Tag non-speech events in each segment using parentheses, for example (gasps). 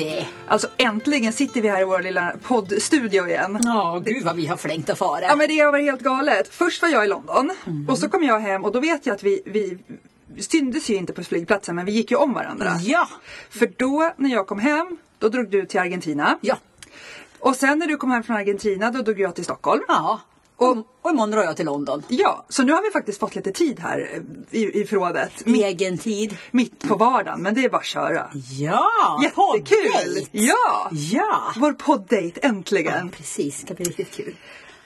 Cissi! Alltså äntligen sitter vi här i vår lilla poddstudio igen. Ja, gud vad vi har flängt och farit. Ja men det har varit helt galet. Först var jag i London och så kom jag hem och då vet jag att vi, vi syntes ju inte på flygplatsen men vi gick ju om varandra. Ja, För då när jag kom hem då drog du till Argentina. ja, Och sen när du kom hem från Argentina då drog jag till Stockholm. ja. Och, och imorgon drar jag till London. Ja, så nu har vi faktiskt fått lite tid här eh, i, i förrådet. Egen tid. mitt på vardagen, men det är bara att köra. Ja! Jättekul! poddejt. Ja! Ja! Vår poddejt, Ja, äntligen. precis. Det ska bli riktigt kul.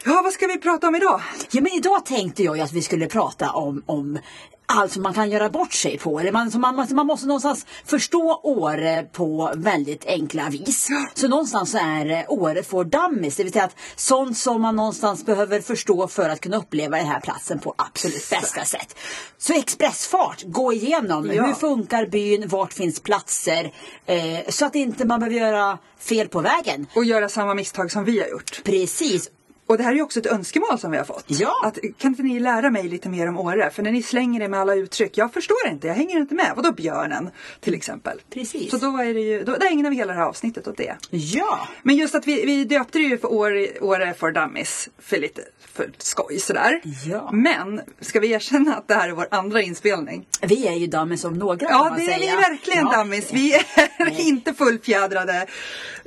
Ja, vad ska vi prata om idag? Ja, men idag tänkte jag att vi skulle prata om, om allt som man kan göra bort sig på. Eller man, så man, man, man måste någonstans förstå Åre på väldigt enkla vis. Så någonstans så är eh, Åre for dummies. Det vill säga att sånt som man någonstans behöver förstå för att kunna uppleva den här platsen på absolut bästa sätt. Så expressfart, gå igenom. Ja. Hur funkar byn? Vart finns platser? Eh, så att inte man behöver göra fel på vägen. Och göra samma misstag som vi har gjort. Precis. Och det här är ju också ett önskemål som vi har fått. Ja. Att, kan inte ni lära mig lite mer om Åre? För när ni slänger er med alla uttryck, jag förstår inte, jag hänger inte med. Vadå björnen till exempel? Precis. Så då är det ju, då, då ägnar vi hela det här avsnittet åt det. Ja. Men just att vi, vi döpte det ju för Åre, Åre for Dummies för lite för skoj sådär. Ja. Men ska vi erkänna att det här är vår andra inspelning? Vi är ju dummies om några kan Ja, man det är vi säga. verkligen Ja. dummies. Vi är (laughs) inte fullfjädrade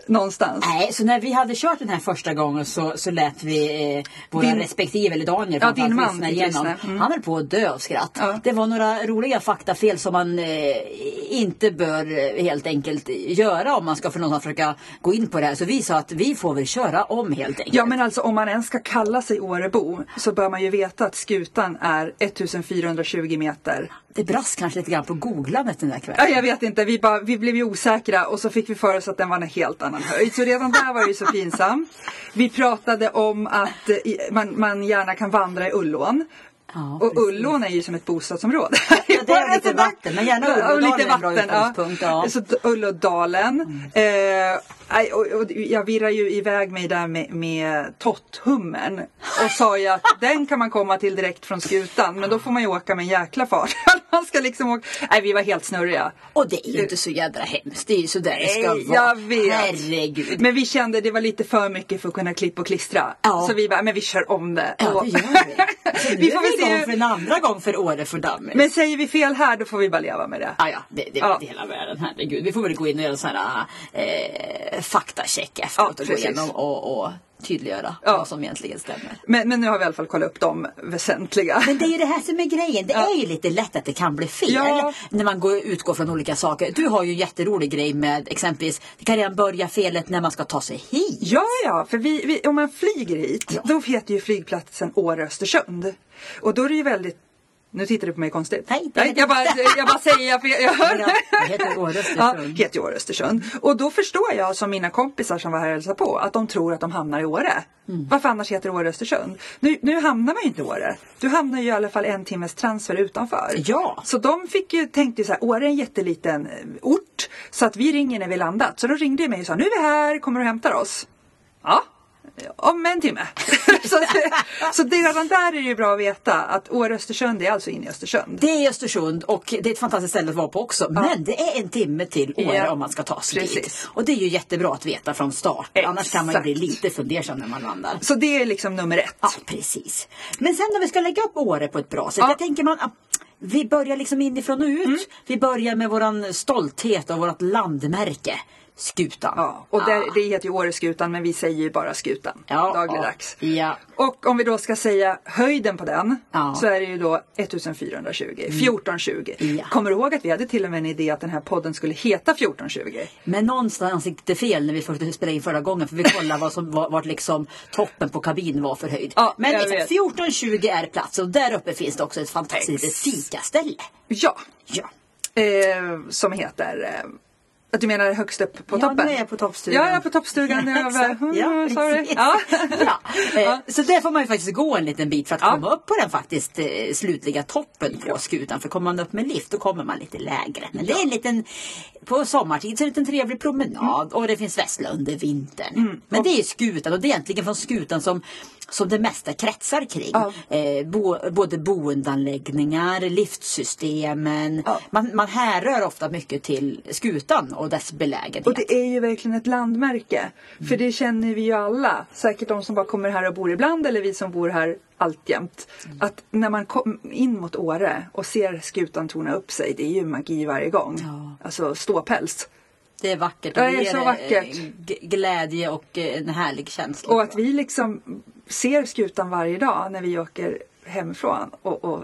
någonstans. Nej, så när vi hade kört den här första gången så, så lät vi eh, våra Din- respektive, eller Daniel Ja, din man igenom. Mm. Han höll på att dö av skratt. Ja. Det var några roliga faktafel som man eh, inte bör eh, helt enkelt göra om man ska för någonstans försöka gå in på det här. Så vi sa att vi får väl köra om helt enkelt. Ja men alltså om man ens ska kalla sig Årebo så bör man ju veta att skutan är 1420 meter. Det brast kanske lite grann på googlandet den där kvällen. Ja, jag vet inte, vi, bara, vi blev ju osäkra och så fick vi för oss att den var en helt annan höjd. Så redan där var det ju så pinsamt. Vi pratade om att eh, man, man gärna kan vandra i Ullån. Ja, och. Ullån är ju som ett bostadsområde. Ja, det är (laughs) lite vatten, men gärna Ja, Ullådalen lite är en bra vatten, utgångspunkt, ja. Så Ullådalen. Eh, nej, och, och, jag virrar ju iväg mig där med, med Totthummen och sa ju att den kan man komma till direkt från skutan men då får man ju åka med en jäkla fart. (laughs) man ska liksom åka. Nej, vi var helt snurriga. Och det är ju inte så jädra hemskt. Det är ju så där det ska Nej, vara. jag vet. Herregud. Men vi kände det var lite för mycket för att kunna klippa och klistra. Ja. Så vi bara, men vi kör om det. Ja, det gör vi. (laughs) Vi får väl se igång för en andra gång för Åre för Dummies. Men säger vi fel här då får vi bara leva med det. Ah, ja, det, det är Ja. hela världen, herregud. Vi får väl gå in och göra en sån här eh, faktacheck Ja, efteråt och gå igenom och, och tydliggöra Ja. vad som egentligen stämmer. Men, men nu har vi i alla fall kollat upp de väsentliga. Men det är ju det här som är grejen. Det Ja. är ju lite lätt att det kan bli fel. Ja. När man går, utgår från olika saker. Du har ju en jätterolig grej med exempelvis, det kan redan börja felet när man ska ta sig hit. Ja, ja, för vi, vi, om man flyger hit då heter ju flygplatsen Åre-Östersund. Och då är det ju väldigt nu tittar du på mig konstigt. Nej, heter jag, bara, jag bara säger, jag, jag hör. Ja, det heter Åre-Östersund. Ja, det heter ju Åre-Östersund. Och då förstår jag som mina kompisar som var här och hälsade på att de tror att de hamnar i Åre. Mm. Varför annars heter det Åre-Östersund? Nu, nu hamnar man ju inte i Åre. Du hamnar ju i alla fall en timmes transfer utanför. Ja. Så de fick ju, tänkte ju så här, Åre är en jätteliten eh, ort. Så att vi ringer när vi landat. Så de ringde ju mig och sa, nu är vi här, kommer du och hämtar oss? Ja, om en timme. (laughs) så, så det, redan där är det ju bra att veta att Åre-Östersund är alltså inne i Östersund. Det är Östersund och det är ett fantastiskt ställe att vara på också. Men det är en timme till Åre Ja, om man ska ta sig dit. precis. Och det är ju jättebra att veta från start. Annars kan man ju bli Exakt. lite fundersam när man landar. Så det är liksom nummer ett. Ja, precis. Men sen när vi ska lägga upp Åre på ett bra sätt. Ja. Jag tänker man, ah, vi börjar liksom inifrån och ut. Mm. Vi börjar med våran stolthet och vårt landmärke. Skutan. Ja, och det, det heter ju Åreskutan men vi säger ju bara skutan Ja, dagligdags. ja. Och om vi då ska säga höjden på den Ja. Mm. så är det ju då 1420, 1420. Ja. Kommer du ihåg att vi hade till och med en idé att den här podden skulle heta 1420? Men någonstans gick det fel när vi försökte spela in förra gången. För vi kollade vad som var, vart liksom toppen på kabinen var för höjd. Ja, Men jag liksom, vet. 1420 är plats och där uppe finns det också ett fantastiskt fikaställe. Ja, Ja. eh, som heter eh, Att du menar högst upp på ja, toppen? nu är jag på toppstugan. Ja, jag är på toppstugan. (laughs) Exakt. mm, Ja, sorry. Ja. (laughs) (laughs) Ja. Så där får man ju faktiskt gå en liten bit för att Ja. komma upp på den faktiskt eh, slutliga toppen på skutan. För kommer man upp med lift då kommer man lite lägre. Men det är en liten, på sommartid så är det en liten trevlig promenad och det finns vessla under vintern. Men det är skutan och det är egentligen från skutan som som det mesta kretsar kring. Ja. Eh, bo, både boendeanläggningar, liftsystemen. Ja. Man, man härrör ofta mycket till skutan och dess belägenhet. Och det är ju verkligen ett landmärke. För det känner vi ju alla. Säkert de som bara kommer här och bor ibland eller vi som bor här alltjämt. Att när man kommer in mot Åre och ser skutan torna upp sig, det är ju magi varje gång. Ja. Alltså ståpäls. Det är vackert. Det är ger, så eh, vackert. Glädje och eh, en härlig känsla. Och att vi liksom ser skutan varje dag när vi åker hemifrån och, och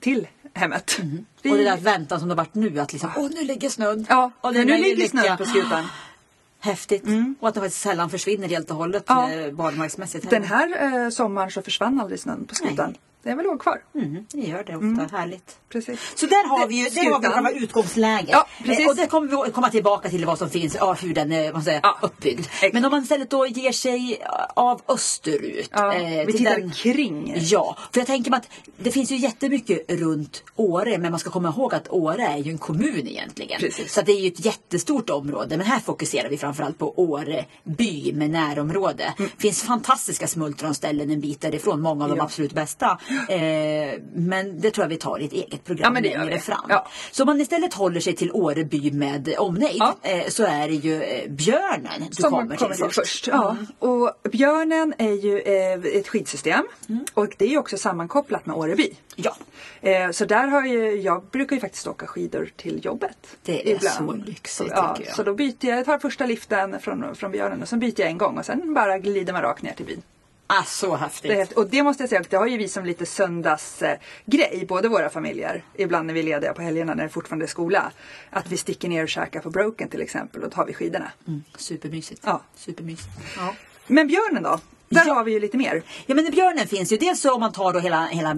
till hemmet. Mm. Och det där väntan som det har varit nu att liksom, åh nu ligger snön. Ja, och nu där ligger snön på skutan. (gasps) Häftigt. Och att det faktiskt sällan försvinner helt och hållet Ja. eh, barmarksmässigt. Den här eh, sommaren så försvann aldrig snön på skutan. Nej. Den väl låg kvar. Mm, det gör det ofta. Härligt. Precis. Så där har vi ju det själva utgångsläget. Ja, precis. Eh, Och det kommer vi komma tillbaka till vad som finns, ja, hur den är vad säger, Ja, uppbyggd. exakt. Men om man istället då ger sig eh, av österut. Ja, eh, vi till tittar den- kring. Ja, för jag tänker mig att det finns ju jättemycket runt Åre men man ska komma ihåg att Åre är ju en kommun egentligen. Precis. Så det är ju ett jättestort område men här fokuserar vi framförallt på Åre by med närområde. Det finns fantastiska smultronställen en bit därifrån, många av de Ja. absolut bästa. Eh, men det tror jag vi tar i ett eget program Ja, längre fram. Ja. Så om man istället håller sig till Åre by med omnejd Ja. eh, så är det ju eh, björnen du Som kommer, till först. först. Ja. Och björnen är ju eh, ett skidsystem Mm. och det är ju också sammankopplat med Åreby. Ja. Eh, så där har ju, jag brukar ju faktiskt åka skidor till jobbet. Det är så lyxigt, så, ja, jag. Så då byter jag, jag tar första liften från, från björnen och sen byter jag en gång och sen bara glider man rakt ner till byn. Ah, så häftigt. Det och det måste jag säga, det har ju vi som lite söndagsgrej, grej, båda våra familjer. Ibland när vi är lediga på helgerna när det fortfarande är skola. Att vi sticker ner och käkar på Broken till exempel och då har vi skidorna. Mm, supermysigt. Ja. Supermysigt. Ja. Men björnen då? Där Ja. har vi ju lite mer. Ja men björnen finns ju. Dels så om man tar då hela, hela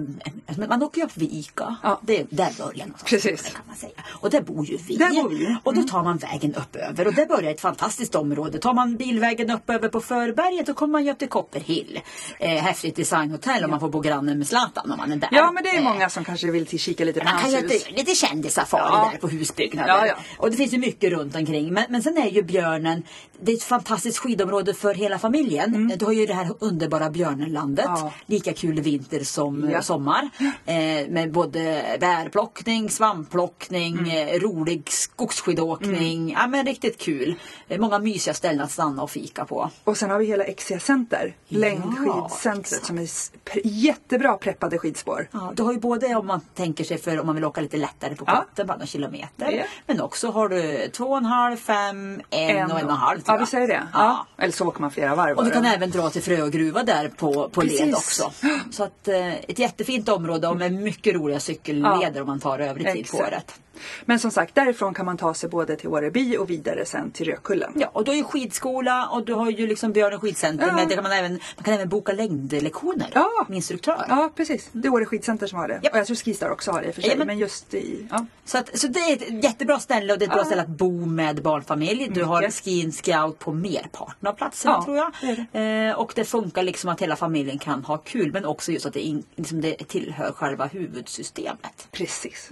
man åker ju upp vid Ica. Ja. Det är där börjar någonstans. Precis. Kan man säga. Och där bor ju vi. Där bor vi. Mm. Och då tar man vägen upp över och där börjar ett fantastiskt område. Tar man bilvägen upp över på Förberget då kommer man ju upp till Copperhill. Eh, häftigt designhotell om man får bo granne med Zlatan om man är där. Ja men det är Eh, många som kanske vill till kika lite på man kan hans ju hus. lite, lite kändissafari Ja. där på husbyggnader. Ja, ja. Och det finns ju mycket runt omkring. Men, men sen är ju björnen, det är ett fantastiskt skidområde för hela familjen. Du har ju det här underbara björnenlandet. Mm. Ja. Lika kul vinter som Ja. sommar. Eh, med både bärplockning, svampplockning, Mm. eh, rolig skogsskidåkning. Ja men riktigt kul. Eh, många mysiga ställen att stanna och fika på. Och sen har vi hela XC Center, Ja, längdskidcentret som är jättebra preppade skidspår. Ja, du har ju både om man tänker sig för om man vill åka lite lättare på Ja. kotten, bara några kilometer. Ja. Men också har du två och en halv, fem, en, och en och en halv. Ja vi säger det. Ja. Ja. Eller så åker man flera varv Och du kan även dra till Frögruva där på, på led också. Så att eh, ett jättefint område och med mycket roliga cykelleder om man tar övrig tid på Exakt. året. Men som sagt, därifrån kan man ta sig både till Åreby och vidare sen till Rökullen. Ja, och du har ju skidskola och du har ju liksom Björnen skidcenter. Ja. Men det kan man, även, man kan även boka längdlektioner Ja. med instruktör. Ja, precis. Det är Åre skidcenter som har det. Japp. Och jag tror Skistar också har det i och för sig. Jajamän. Men just i... Ja. Så, att, så det är ett jättebra ställe och det är ett bra Ja. ställe att bo med barnfamilj. Du har Mycket. ski and scout på merparten av platserna Ja, tror jag. det är Eh, och det funkar liksom att hela familjen kan ha kul men också just att det, in, liksom det tillhör själva huvudsystemet. Precis.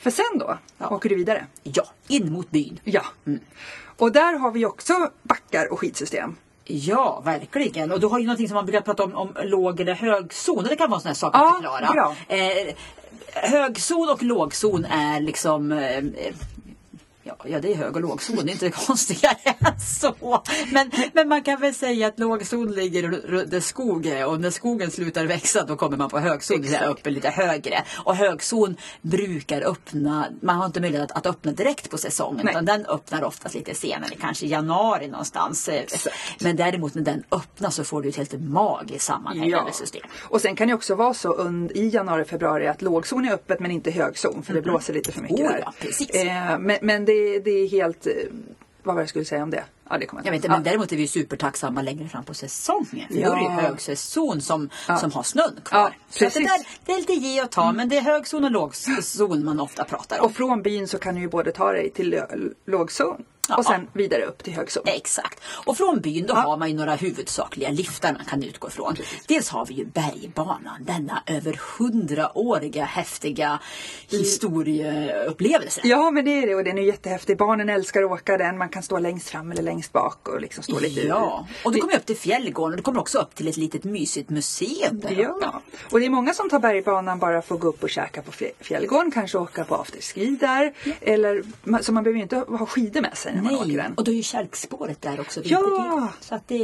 För sen då Ja. åker du vidare. Ja, in mot byn. Ja. Och där har vi också backar och skidsystem. Ja, verkligen. Och du har ju någonting som man brukar prata om, om låg eller högzon. Det kan vara en sån här sak Ja, att förklara. bra. Eh, högzon och lågzon är liksom eh, Ja, ja, det är hög och lågzon, det är inte konstigare än så. Men, men man kan väl säga att lågzon ligger där skog är och när skogen slutar växa då kommer man på högzon, uppe lite högre. Och högzon brukar öppna, man har inte möjlighet att, att öppna direkt på säsongen Nej. utan den öppnar oftast lite senare, kanske i januari någonstans. Eh, Men däremot när den öppnar så får du ett helt magiskt sammanhängande system. Och sen kan det också vara så und- i januari, februari att lågzon är öppet men inte högzon för det blåser lite för mycket Oh, där. ja, precis. Eh, men men det, det är helt eh, vad var det jag skulle säga om det? Ja, det kommer Jag vet inte, ja. men däremot är vi supertacksamma längre fram på säsongen. För Ja. då är det högsäsong som, som har snön kvar. Ja, så det, där, det är lite ge och ta, men det är högzon och lågzon man ofta pratar om. Och från byn så kan du ju både ta dig till lågzon Ja. och sen vidare upp till högzon. Exakt. Och från byn då har man ju några huvudsakliga liftar man kan utgå ifrån. Dels har vi ju bergbanan, denna över hundraåriga häftiga historieupplevelse. Ja men det är det och den är jättehäftig. Barnen älskar att åka den. Man kan stå längst fram eller längst bak och liksom stå lite Ja, och du kommer upp till Fjällgården och du kommer också upp till ett litet mysigt museum där uppe. Ja, och det är många som tar bergbanan bara för att gå upp och käka på fjä- fjällgården, kanske åka på afterski där. Eller, ma- så man behöver ju inte ha skidor med sig när man åker Nej, den. och då är ju kälkspåret där också. Ja! Så att det,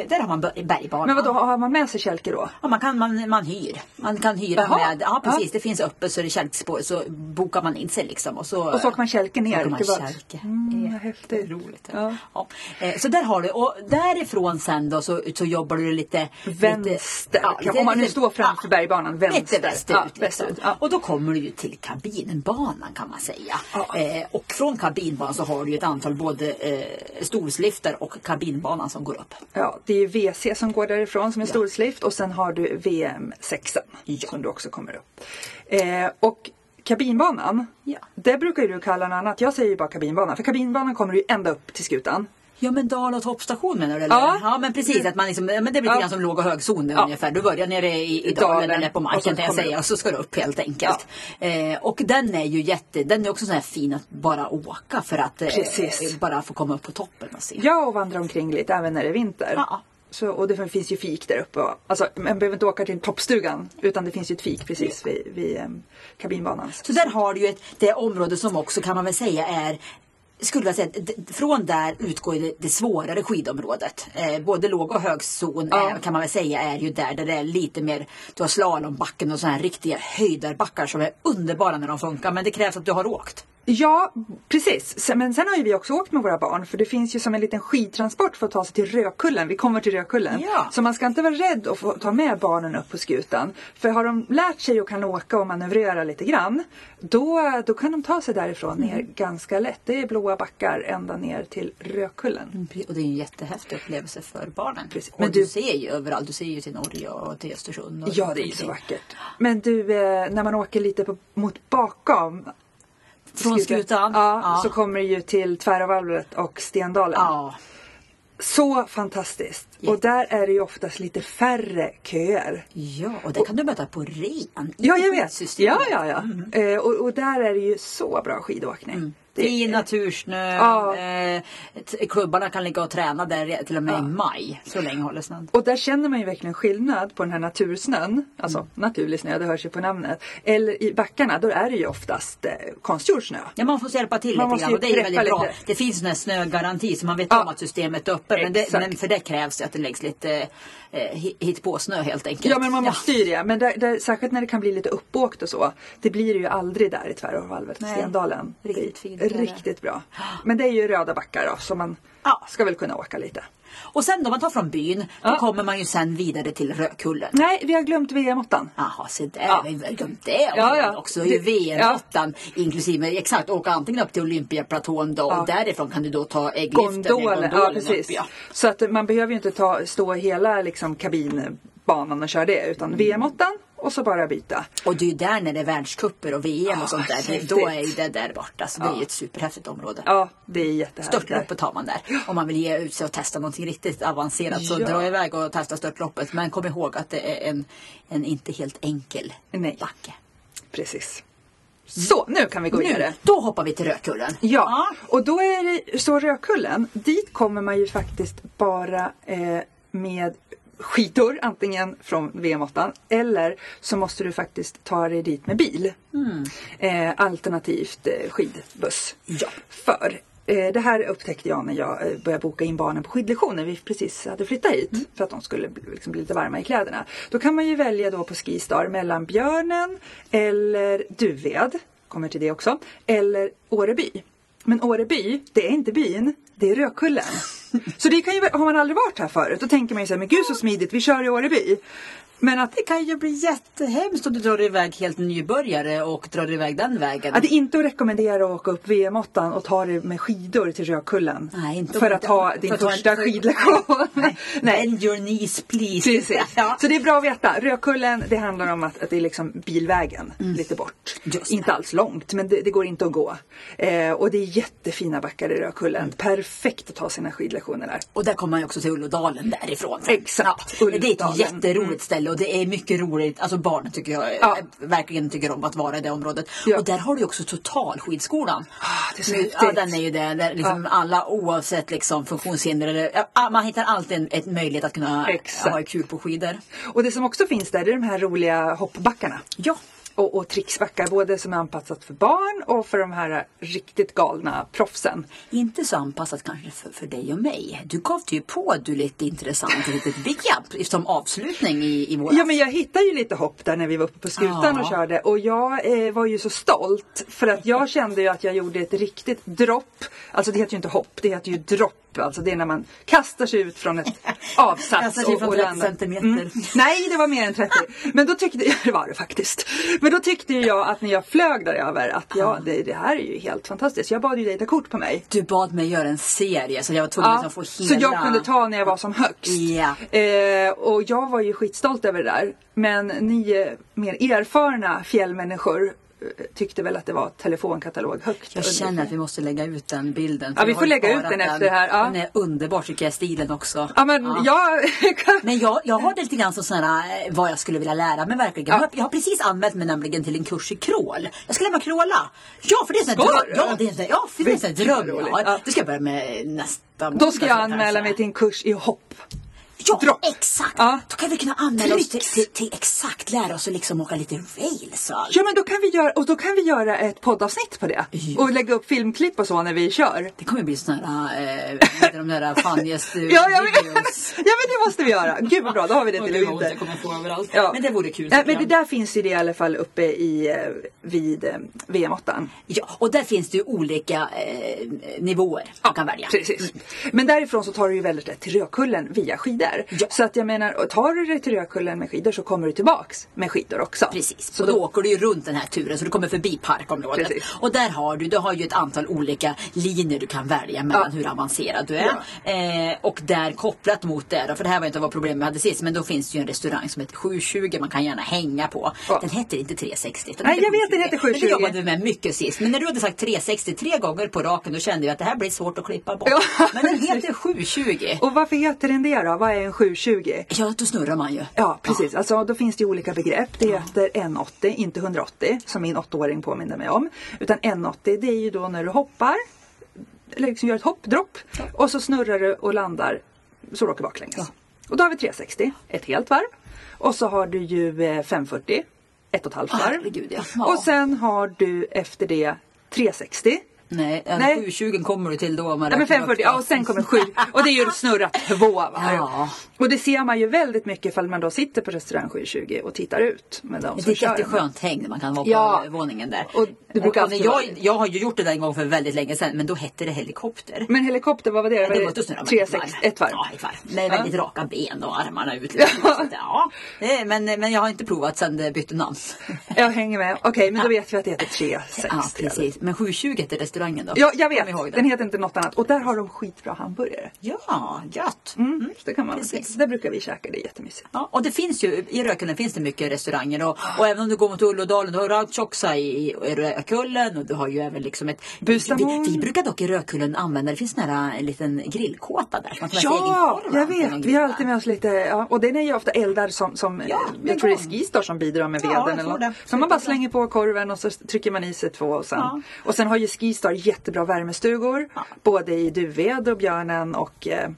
är- där har man ber- bergbanan. Men vad då har man med sig kälke då? Ja, man, kan, man, man hyr. Man kan hyra Jaha. med, ja precis, Ja. det finns öppet så är det kälkspår så bokar man in sig liksom. Och så, Och så åker man kälke ner åker man kälke. Mm, vad häftigt. Roligt. Ja. Ja. Eh, Så där har du, och därifrån sen då så, så jobbar du lite Vänster. Lite, Om man nu står framför bergbanan, vänster. Lite västerut. Liksom. Och då kommer du ju till kabinbanan kan man säga. Eh, och från kabinbanan så har du ju ett antal både eh, stolsliftar och kabinbanan som går upp. Ja, det är WC som går därifrån som är Ja. stolslift och sen har du VM6 Ja. som du också kommer upp. Eh, och kabinbanan, Ja. det brukar ju du kalla något annat. Jag säger ju bara kabinbanan för kabinbanan kommer ju ända upp till skutan. Ja men dal och toppstation menar du? Eller? Ja. ja men precis, att man liksom, ja, men det är lite Ja. gran som låg och högzon Ja. ungefär. Du börjar nere i, i dalen, dalen, eller på marken kan jag säga och så ska du upp helt enkelt. Eh, och den är ju jätte, den är också så här fin att bara åka för att eh, bara få komma upp på toppen och se. Ja, och vandra omkring lite även när det är vinter. Ja. Så, och det finns ju fik där uppe. och- Alltså, man behöver inte åka till toppstugan utan det finns ju ett fik precis vid, vid um, kabinbanan. Så där har du ju ett, det område som också kan man väl säga är skulle jag säga, från där utgår det, det svårare skidområdet. Eh, både låg och högzon Ja. eh, kan man väl säga är ju där, där det är lite mer, du har slalombacken och sådana här riktiga höjdarbackar som är underbara när de funkar. Men det krävs att du har åkt. Ja, precis. Men sen har ju vi också åkt med våra barn för det finns ju som en liten skidtransport för att ta sig till Rökullen. Vi kommer till Rökullen. Ja. Så man ska inte vara rädd att få ta med barnen upp på skutan. För har de lärt sig och kan åka och manövrera lite grann då, då kan de ta sig därifrån ner Mm. ganska lätt. Det är blåa backar ända ner till Rökullen. Och det är en jättehäftig upplevelse för barnen. Precis. Men du, du- ser ju överallt, du ser ju till Norge och till Östersund. Och Ja, det är ju så vackert. Men du, eh, när man åker lite på, mot bakom Från skutan? Ja, Ja. så kommer det ju till Tväravalvet och Stendalen. Ja, Så fantastiskt. Jätte- Och där är det ju oftast lite färre köer. ja, och det kan du möta på ren. Ja, jag vet. Systemet. Ja, ja, ja. Eh, och, och där är det ju så bra skidåkning. Det- Fin natursnö. Ja. Eh, klubbarna kan ligga och träna där till och med i maj. Så länge håller snön. Och där känner man ju verkligen skillnad på den här natursnön, alltså Mm. naturlig snö, det hörs ju på namnet. Eller i backarna, då är det ju oftast eh, konstgjord snö. Ja, man får hjälpa till Man lite grann och det är väldigt bra. lite. Det finns en snögaranti så man vet Ja. om att systemet är uppe. Men, men för det krävs att det läggs lite eh, hit på snö helt enkelt. Ja men man måste ju det. Men där, där, särskilt när det kan bli lite uppåkt och så. Det blir ju aldrig där i Tvärvalvet, Nej. Stendalen. Riktigt fint. Riktigt bra. Men det är ju röda backar då, så man Ja. ska väl kunna åka lite. Och sen då man tar från byn, då Ja. kommer man ju sen vidare till Rökullen. Nej, vi har glömt VM8. Jaha, se där. Ja. Vi har glömt det Ja, ja. också. Det Det- VM-8 inklusive, exakt, åka antingen upp till Olympiaplatån då Ja. och därifrån kan du då ta äggliften Gondolen, ja precis. upp. Ja. Så att man behöver ju inte ta, stå hela liksom, kabinbanan och köra det. Utan VM8 och så bara byta. Och det är ju där när det är världskupper och VM och sånt där. Det, då är ju det där borta. Så det är ju ett superhäftigt område. Ja, det är jättehärligt. där. Störtloppet har man där. Om man vill ge ut sig och testa någonting riktigt avancerat så Ja. dra iväg och testa störtloppet. Men kom ihåg att det är en, en inte helt enkel Nej. backe. Precis. Så, nu kan vi gå vidare. Då hoppar vi till Rökullen. Ja, och då är det så Rökullen, dit kommer man ju faktiskt bara eh, med skidor, antingen från VM8 eller så måste du faktiskt ta dig dit med bil. Eh, alternativt eh, skidbuss. Ja. För eh, det här upptäckte jag när jag eh, började boka in barnen på skidlektioner. Vi precis hade flyttat hit för att de skulle bli, liksom, bli lite varma i kläderna. Då kan man ju välja då på Skistar mellan Björnen eller Duved, kommer till det också, eller Åreby. Men Åreby, det är inte byn, det är Rökullen. Så det kan ju, har man aldrig varit här förut, då tänker man ju så här, men gud så smidigt, vi kör i Åreby. Men att Det kan ju bli jättehemskt om du drar iväg helt nybörjare och drar iväg den vägen. Ja, det är inte att rekommendera att åka upp VM8 och ta det med skidor till Rödkullen. Nej, inte för att ha för din att ha en- första skidlektion. (laughs) Nej. Bend your knees please. Precis. Ja. Så det är bra att veta. Rödkullen, det handlar om att, att det är liksom bilvägen lite bort. Mm. Just inte alls långt, men det, det går inte att gå. Eh, och det är jättefina backar i Rödkullen. Mm. Perfekt att ta sina skidlektioner där. Och där kommer man ju också till Ullådalen därifrån. Exakt, Ja, det är ett jätteroligt ställe och det är mycket roligt. Alltså barnen tycker jag Ja. eh, verkligen tycker om att vara i det området. Ja. Och där har du ju också totalskidskolan. Ah, det är så Nu- ja, den är ju det. Där liksom alla oavsett liksom funktionshinder eller ja, man hittar alltid en, ett möjlighet att kunna Exakt. ha kul på skidor. Och det som också finns där, det är de här roliga hoppbackarna. Ja. Och, och tricksbackar, både som är anpassat för barn och för de här riktigt galna proffsen. Inte så anpassat kanske för, för dig och mig. Du gav ju på du lite intressant, litet big jump som avslutning i, i våra... Ja men jag hittade ju lite hopp där när vi var uppe på skutan Ja. och körde och jag eh, var ju så stolt för att jag kände ju att jag gjorde ett riktigt dropp. Alltså det heter ju inte hopp, det heter ju dropp. Alltså det är när man kastar sig ut från ett (laughs) avsats Kastar sig från 30 centimeter. Nej det var mer än 30. Men då tyckte (laughs) jag, det var det faktiskt. Men då tyckte jag att när jag flög däröver att ja det, det här är ju helt fantastiskt. Jag bad ju dig ta kort på mig. Du bad mig göra en serie så jag var tvungen Ja, att få hela... så jag kunde ta när jag var som högst. Ja. Eh, och jag var ju skitstolt över det där. Men ni eh, mer erfarna fjällmänniskor tyckte väl att det var telefonkatalog högt. Jag känner att vi måste lägga ut den bilden. Ja, vi får lägga ut sparat den efter här, ja. Den är underbar tycker jag, stilen också. Ja men jag... Men jag, jag har det lite grann som sådana, eh, vad jag skulle vilja lära mig verkligen. Ja. Jag, har, precis anmält mig nämligen till en kurs i crawl. Jag ska lära mig crawla. Ja, för det är en dröm. Ja, det är en ja, för det är en sån här Vilken dröm jag har. Ja. Det ska jag börja med nästa Då ska jag måndag, anmäla mig till en kurs i hopp. Ja, Dropp. exakt! Ja. Då kan vi kunna anmäla oss till, till, till exakt lära oss att liksom åka lite rails och allt. Ja men då kan vi göra, och då kan vi göra ett poddavsnitt på det. Ja. Och lägga upp filmklipp och så när vi kör. Det kommer bli sådana här, äh, de där funniest Ja, vet. videos. (laughs) ja men det måste vi göra. Gud vad bra, då har vi det till vinter. jag kommer få överallt. Ja. Men det vore kul. Ja, men det där finns ju det i alla fall uppe i, eh, vid eh, VM8. Ja, och där finns det ju olika eh, nivåer man kan välja. Precis. Men därifrån så tar du ju väldigt rätt till Rödkullen via skidor. Ja. Så att jag menar, tar du dig till Rödkullen med skidor så kommer du tillbaks med skidor också. Precis, Så och då åker du ju runt den här turen så du kommer förbi parkområdet. Precis. Och där har du, du har ju ett antal olika linjer du kan välja mellan Ja. hur avancerad du är. Eh, och där kopplat mot det då, för det här var inte vad problemet vi hade sist, men då finns det ju en restaurang som heter 720 man kan gärna hänga på. Ja. Den heter inte 360. utan Nej, jag vet, den 720. heter Men 720. Det jobbade vi med mycket sist. Men när du hade sagt 360 tre gånger på raken då kände jag att det här blir svårt att klippa bort. Ja. Men den heter 720. Och varför heter den det då? Vad är en 720? Ja, då snurrar man ju. Ja, precis. Alltså, då finns det ju olika begrepp. Det heter N80, inte 180, som min åttaåring påminde mig om. Utan N80, det är ju då när du hoppar, eller liksom gör ett hoppdropp, och så snurrar du och landar så du åker baklänges. Och då har vi 360, ett helt varv. Och så har du ju eh, 540, ett och ett halvt varv. Herregud, ja. Ja. Och sen har du efter det 360. Nej, Nej. 720 kommer du till då. Man Ja men räknar 540, upp ja det. och sen kommer 7. Och det är ju snurra två varv. Ja. Och det ser man ju väldigt mycket ifall man då sitter på restaurang 720 och tittar ut med de Det är ett jätteskönt häng när man kan vara på Ja. våningen där. Och det brukar Och alltid jag, jag har ju gjort det där en gång för väldigt länge sedan men då hette det helikopter. Men helikopter, vad var det? det var var inte snurra, men 3, ett 6, varv. ett varv. Ja, ett varv. Med Ja. väldigt raka ben och armarna ut. Ja, det är- men, men jag har inte provat sedan det bytte namn. Jag hänger med. Okej, men då vet vi att det heter 360. Ja, precis. Men 720 heter restauranger då? Ja, jag vet. Den heter inte något annat. Och där har de skitbra hamburgare. Ja, gött. Mm. Så det kan man Precis. Där brukar vi käka, det är jättemysigt. Ja, och det finns ju, i Rökullen finns det mycket restauranger och, och även om du går mot Ullådalen, du har Rautjoksa i, i Rökullen och du har ju även liksom ett... Bustamo. Vi, vi brukar dock i Rökullen använda, det finns här, en liten grillkåta där. som Ja, jag vet. Vi har alltid med oss lite, ja, och den är ju ofta eldar som, som Ja, jag tror det är. Skistar som bidrar med Ja, veden. jag eller något. Så man bara slänger på korven och så trycker man i sig två och sen. Ja. Och sen har ju Skistar jättebra värmestugor. Ja. Både i Duved och Björnen och eh,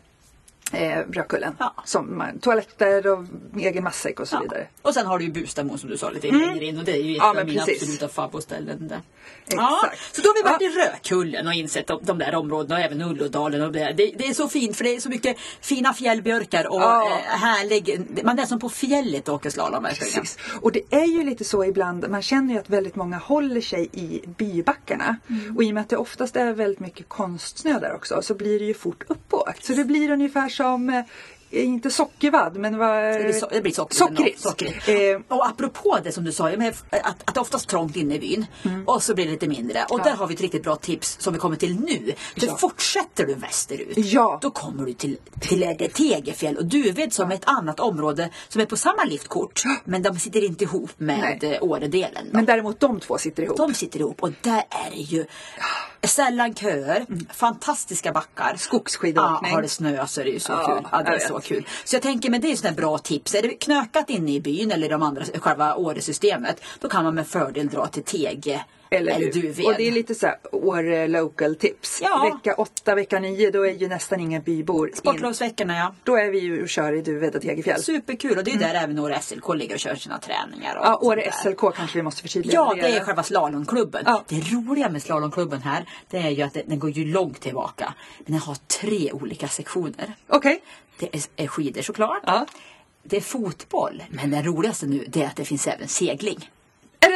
eh, Rökullen. Ja. Som man, toaletter och egen matsäck och så Ja. vidare. Och sen har du ju Bustamo som du sa lite längre in och det är ju ett Ja, av mina precis. absoluta favoritställen där. Ja, så då har vi varit i Rökullen och insett de, de där områdena och även Ullådalen. Och det, det, det är så fint för det är så mycket fina fjällbjörkar och Ja. eh, härlig, man är som på fjället och åker slalom verkligen. Och det är ju lite så ibland, man känner ju att väldigt många håller sig i bybackarna. Mm. Och i och med att det oftast är väldigt mycket konstsnö där också så blir det ju fort uppåkt. Så det blir ungefär som eh, inte sockervadd men vad... Det blir, so det blir socker, Sockrigt. sockrigt. Eh, och apropå det som du sa, med att, att det är oftast trångt inne i byn Mm. och så blir det lite mindre. Och där har vi ett riktigt bra tips som vi kommer till nu. För Ja. fortsätter du västerut, Ja. då kommer du till, till eh, Tegefjäll och Duved som är ett annat område som är på samma liftkort. Men de sitter inte ihop med Nej. eh, Åredelen. men däremot de två sitter ihop. De sitter ihop och där är det ju sällan köer, fantastiska backar. Skogsskidåkning. Ja, har det snö så är det ju så Ja, kul. Ja, vara så kul. Så jag tänker, men det är ju sådana bra tips. Är det knökat inne i byn eller de andra, själva Åresystemet, då kan man med fördel dra till Tege eller, Eller? Duved. Och det är lite så här Åre local tips. Ja. Vecka 8, vecka 9 då är ju nästan inga bybor. Sportlovsveckorna ja. Då är vi ju och kör i Duved och Tegefjäll. Superkul och det är där även Åre SLK ligger och kör sina träningar. Och Ja, Åre. SLK kanske vi måste förtydliga. Ja, det är själva slalomklubben. Ja. Det roliga med slalomklubben här, det är ju att den går ju långt tillbaka. Men den har tre olika sektioner. Okej. Det är, är skidor såklart. Ja. Det är fotboll. Men den roligaste nu det är att det finns även segling.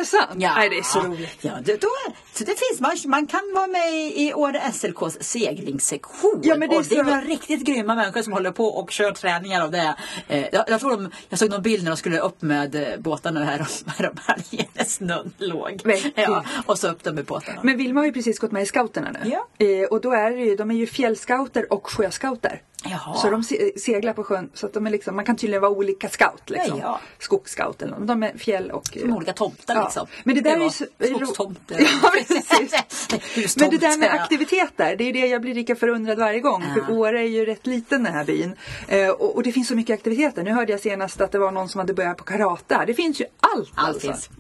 Det sant? Nej, det är så roligt. Ja, det, då så det finns, man, man kan vara med i Åre SLKs seglingssektion. Ja, men det är och det är några riktigt grymma människor som håller på och kör träningar av det. Eh, jag, jag, tror de, jag såg någon bild när de skulle upp med eh, båtarna här om (laughs) här om helgen när snön låg. Men- Ja, och så upp dem med båtarna. Men Vilma har ju precis gått med i scouterna nu. Ja. Eh, och då är det ju, de är ju fjällscouter och sjöscouter. Jaha. Så de se- seglar på sjön. Så att de är liksom, man kan tydligen vara olika scout. Liksom. Ja, ja. Skogsscout eller något. De är fjäll och... Som olika tomtar Ja. liksom. Men det där är ju så- Skogstomte. (laughs) Ja, precis. (laughs) Men det där med aktiviteter, det är det jag blir lika förundrad varje gång. Ja. För Åre är ju rätt liten den här byn. Eh, och, och det finns så mycket aktiviteter. Nu hörde jag senast att det var någon som hade börjat på karate. Det finns ju allt. Allt alltså. finns.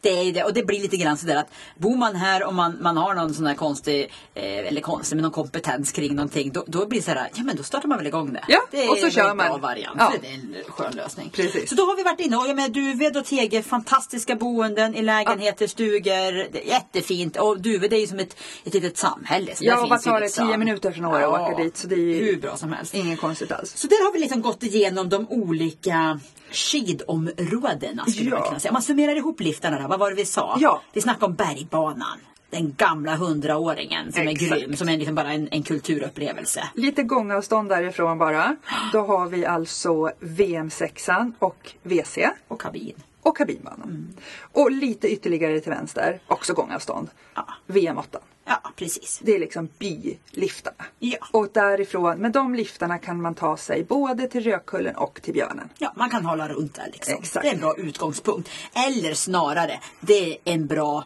Det är det och det blir lite grann sådär att bor man här och man, man har någon sån här konstig, eh, eller konstig, men någon kompetens kring någonting. Då, då blir det såhär, ja men då startar man väl igång det. Ja, det är och så kör en bra man. variant. Ja. Det är en skön lösning. Precis. Så då har vi varit inne och jag menar Duved och Tege, fantastiska boenden i lägenheter, stugor. Det är jättefint. Och Duved är ju som ett, ett litet samhälle. Så Ja, och vad tar det? liksom- 10 minuter från Åre att åka dit. Så det är ju Hur bra som helst. inget konstigt alls. Så där har vi liksom gått igenom de olika skidområdena skulle Ja. man kunna säga. Om man summerar ihop liftarna då, vad var det vi sa? Ja. Vi snackade om bergbanan. Den gamla hundraåringen som Exakt. är grym, som är liksom bara en, en kulturupplevelse. Lite gångavstånd därifrån bara. Då har vi alltså VM6an och WC Och kabin. och kabinbanan. Och lite ytterligare till vänster, också gångavstånd. Ja. VM8. Ja, precis. Det är liksom byliftarna. Ja. Och därifrån, med de liftarna kan man ta sig både till Rödkullen och till Björnen. Ja, man kan hålla runt där liksom. Exakt. Det är en bra utgångspunkt. Eller snarare, det är en bra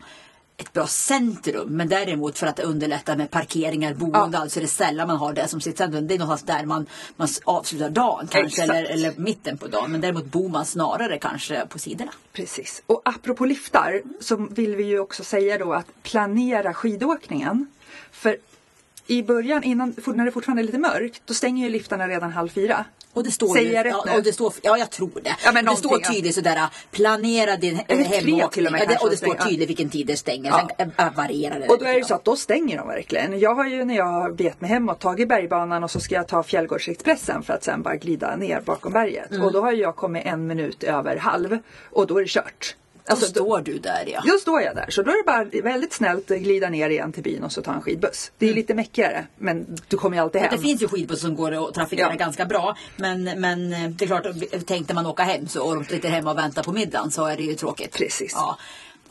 ett bra centrum men däremot för att underlätta med parkeringar, boende, Ja. alltså är det sällan man har det som sitt centrum. Det är någonstans där man, man avslutar dagen kanske eller, eller mitten på dagen. Men däremot bor man snarare kanske på sidorna. Precis. Och apropå liftar så vill vi ju också säga då att planera skidåkningen. För i början, innan, när det fortfarande är lite mörkt, då stänger ju liftarna redan halv fyra. Och det står Säger jag rätt ja, nu? och det står, ja, jag tror det. Ja, men det står tydligt sådär, planera din hemåkning. och Ja, och det de står tydligt vilken tid det stänger. Ja. Sen äh, varierar det. Och då är det så att då stänger de verkligen. Jag har ju när jag har bet mig hemåt tagit bergbanan och så ska jag ta Fjällgårdsexpressen för att sen bara glida ner bakom berget. Mm. Och då har jag kommit en minut över halv och då är det kört. Alltså, då, står du där ja. då står jag där. Så då är det bara väldigt snällt att glida ner igen till byn och så ta en skidbuss. Det är lite mäckigare men du kommer ju alltid Mm. Ja, hem. Det finns ju skidbussar som går att trafikera Ja. ganska bra. Men, men eh, det är klart, tänkte man åka hem så, och de sitter hemma och väntar på middagen så är det ju tråkigt. Precis. Ja.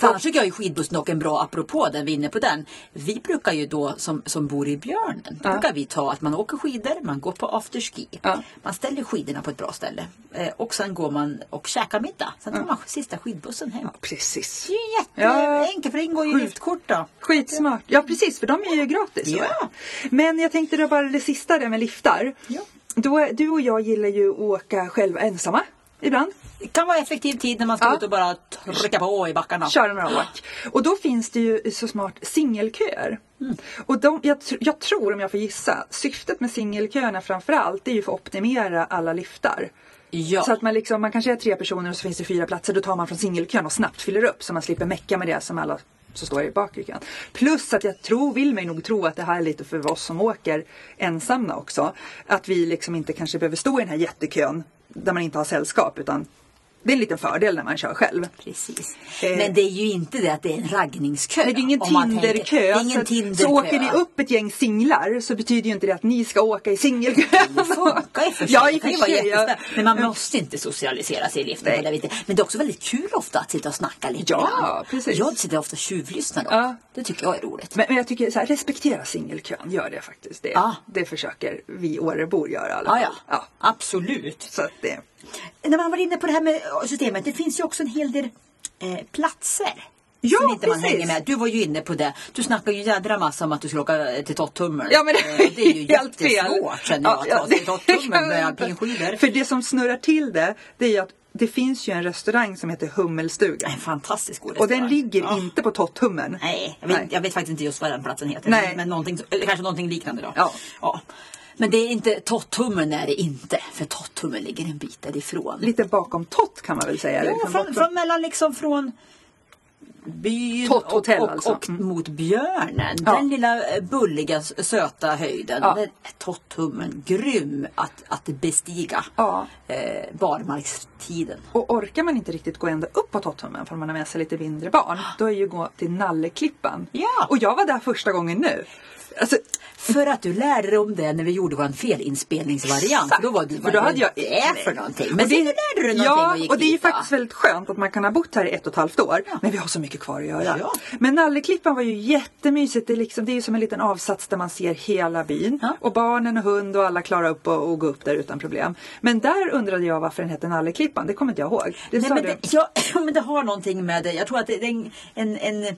För annars tycker jag ju skidbussen dock en bra apropå den vi är inne på den. Vi brukar ju då som, som bor i Björnen, Ja. brukar vi ta att man åker skidor, man går på afterski. Ja. Man ställer skidorna på ett bra ställe. Eh, och sen går man och käkar middag. Sen tar man sista skidbussen hem. Precis. Det är ju Ja. jätteenkelt för det ingår ju i liftkort då. Skitsmart. Ja precis för de är ju gratis. Ja. Men jag tänkte då bara det sista där med liftar. Ja. Då, du och jag gillar ju att åka själva ensamma ibland. Det kan vara effektiv tid när man ska Ja. ut och bara trycka på i backarna. köra några åk. Och då finns det ju så smart singelköer. Mm. Och de, jag, jag tror, om jag får gissa, syftet med singelköerna framförallt är ju för att optimera alla liftar. Ja. Så att man, liksom, man kanske är tre personer och så finns det fyra platser. Då tar man från singelkön och snabbt fyller upp så man slipper mecka med det som alla som står i bakkön. Plus att jag tror, vill mig nog tro att det här är lite för oss som åker ensamma också. Att vi liksom inte kanske behöver stå i den här jättekön där man inte har sällskap utan det är en liten fördel när man kör själv. Precis. Eh. Men det är ju inte det att det är en raggningskö. Nej, det är ingen tänker- Tinderkö. Så, Tinderkö. så åker ni upp ett gäng singlar så betyder ju inte det att ni ska åka i singelkön. Det funkar i (laughs) för sig. Ja, i för sig. ja. Men man måste inte socialisera sig i liften. Men det är också väldigt kul ofta att sitta och snacka lite Ja, grann. precis. Jag sitter ofta och tjuvlyssnar. Ja. Det tycker jag är roligt. Men, men jag tycker så här, respektera singelkön, gör det faktiskt. Det, Ja. det försöker vi Årebor göra i alla fall. ja. Ja, Absolut. så att det, När man var inne på det här med systemet, det finns ju också en hel del eh, platser. Ja, som inte man precis. hänger med. Du var ju inne på det. Du snackade ju jädra massa om att du skulle åka eh, till Tottummer. Ja men Eh, det är ju helt jättesvårt känner jag att ta sig till Tottummer med (laughs) alpinskidor. För det som snurrar till det, det är ju att det finns ju en restaurang som heter Hummelstugan. En fantastisk god Och den restaurang. ligger Ja. inte på Tottummen. Nej jag, vet, Nej. jag vet faktiskt inte just vad den platsen heter. Nej. Men, någonting, kanske någonting liknande då. Ja. ja. Men det är inte Tottummen är det inte. För Tottummen ligger en bit därifrån. Lite bakom Tott kan man väl säga. Ja, liksom från, bortom- från mellan liksom från byn Tott och, och, alltså. och Mm. mot Björnen. Ja. Den lilla eh, bulliga söta höjden. Ja. Den är Tottummen grym att, att bestiga. Ja. Eh, barmarkstiden. Och orkar man inte riktigt gå ända upp på Tottummen för man har med sig lite mindre barn, då är ju gå till Nalleklippan. Ja. Och jag var där första gången nu. Alltså, För att du lärde dig om det när vi gjorde vår felinspelningsvariant. Då var du För då hade jag- det är för någonting. Men Och sen lärde du dig någonting ja, och gick och det är ju faktiskt väldigt skönt att man kan ha bott här i ett och ett halvt år. Men vi har så mycket kvar att göra. Ja. Men Nalleklippan var ju jättemysigt. Det är, liksom, det är ju som en liten avsats där man ser hela byn. Ja. Och barnen och hund och alla klarar upp och, och gå upp där utan problem. Men där undrade jag varför den hette Nalleklippan. Det kommer inte jag ihåg. Det Nej, men du. det, ja, (clears throat) men det har någonting med det. Jag tror att det är en, en, en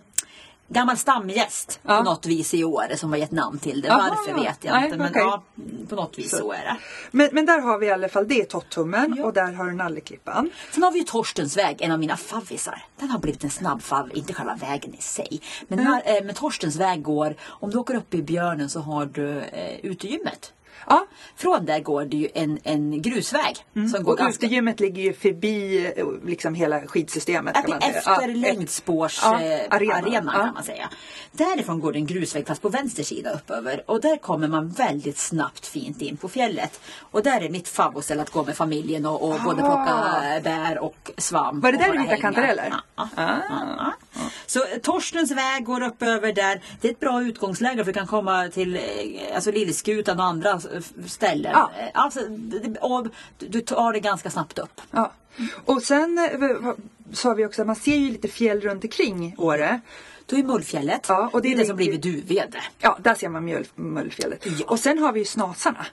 gammal stamgäst Ja. på något vis i år som har gett namn till det. Aha. Varför vet jag Nej, inte. Men okej. ja, på något vis så, är det. Men, men där har vi i alla fall, det Tottummen Ja. och där har du Nalleklippan. Sen har vi ju Torstens väg, en av mina favvisar. Den har blivit en snabb fav, inte själva vägen i sig. Men, Mm. när, eh, men Torstens väg går, om du åker upp i Björnen så har du eh, utegymmet. Ja, Från där går det ju en, en grusväg. Som går och ganska utegymmet ligger ju förbi eh, liksom hela skidsystemet. Kan man säga. efter Ja, längdspårsarenan Ja, eh, Ja. kan man säga. Därifrån går det en grusväg fast på vänster sida uppöver. Och där kommer man väldigt snabbt fint in på fjället. Och där är mitt favoritställe att gå med familjen och, och både plocka eh, bär och svamp. Var det där du hittade kantareller? Ja. Ah. Så eh, Torstens väg går upp över där. Det är ett bra utgångsläge för du kan komma till alltså Lillskutan och andra ställen. Ja. Alltså, det- och du- tar det ganska snabbt upp. Ja. Och sen eh, sa vi också att man ser ju lite fjäll runt omkring Åre. Då är Mullfjället. Ja, och det det är det som ligger- blivit Duvede. Ja, där ser man Mullfjället. Ja. Och sen har vi ju Snasarna.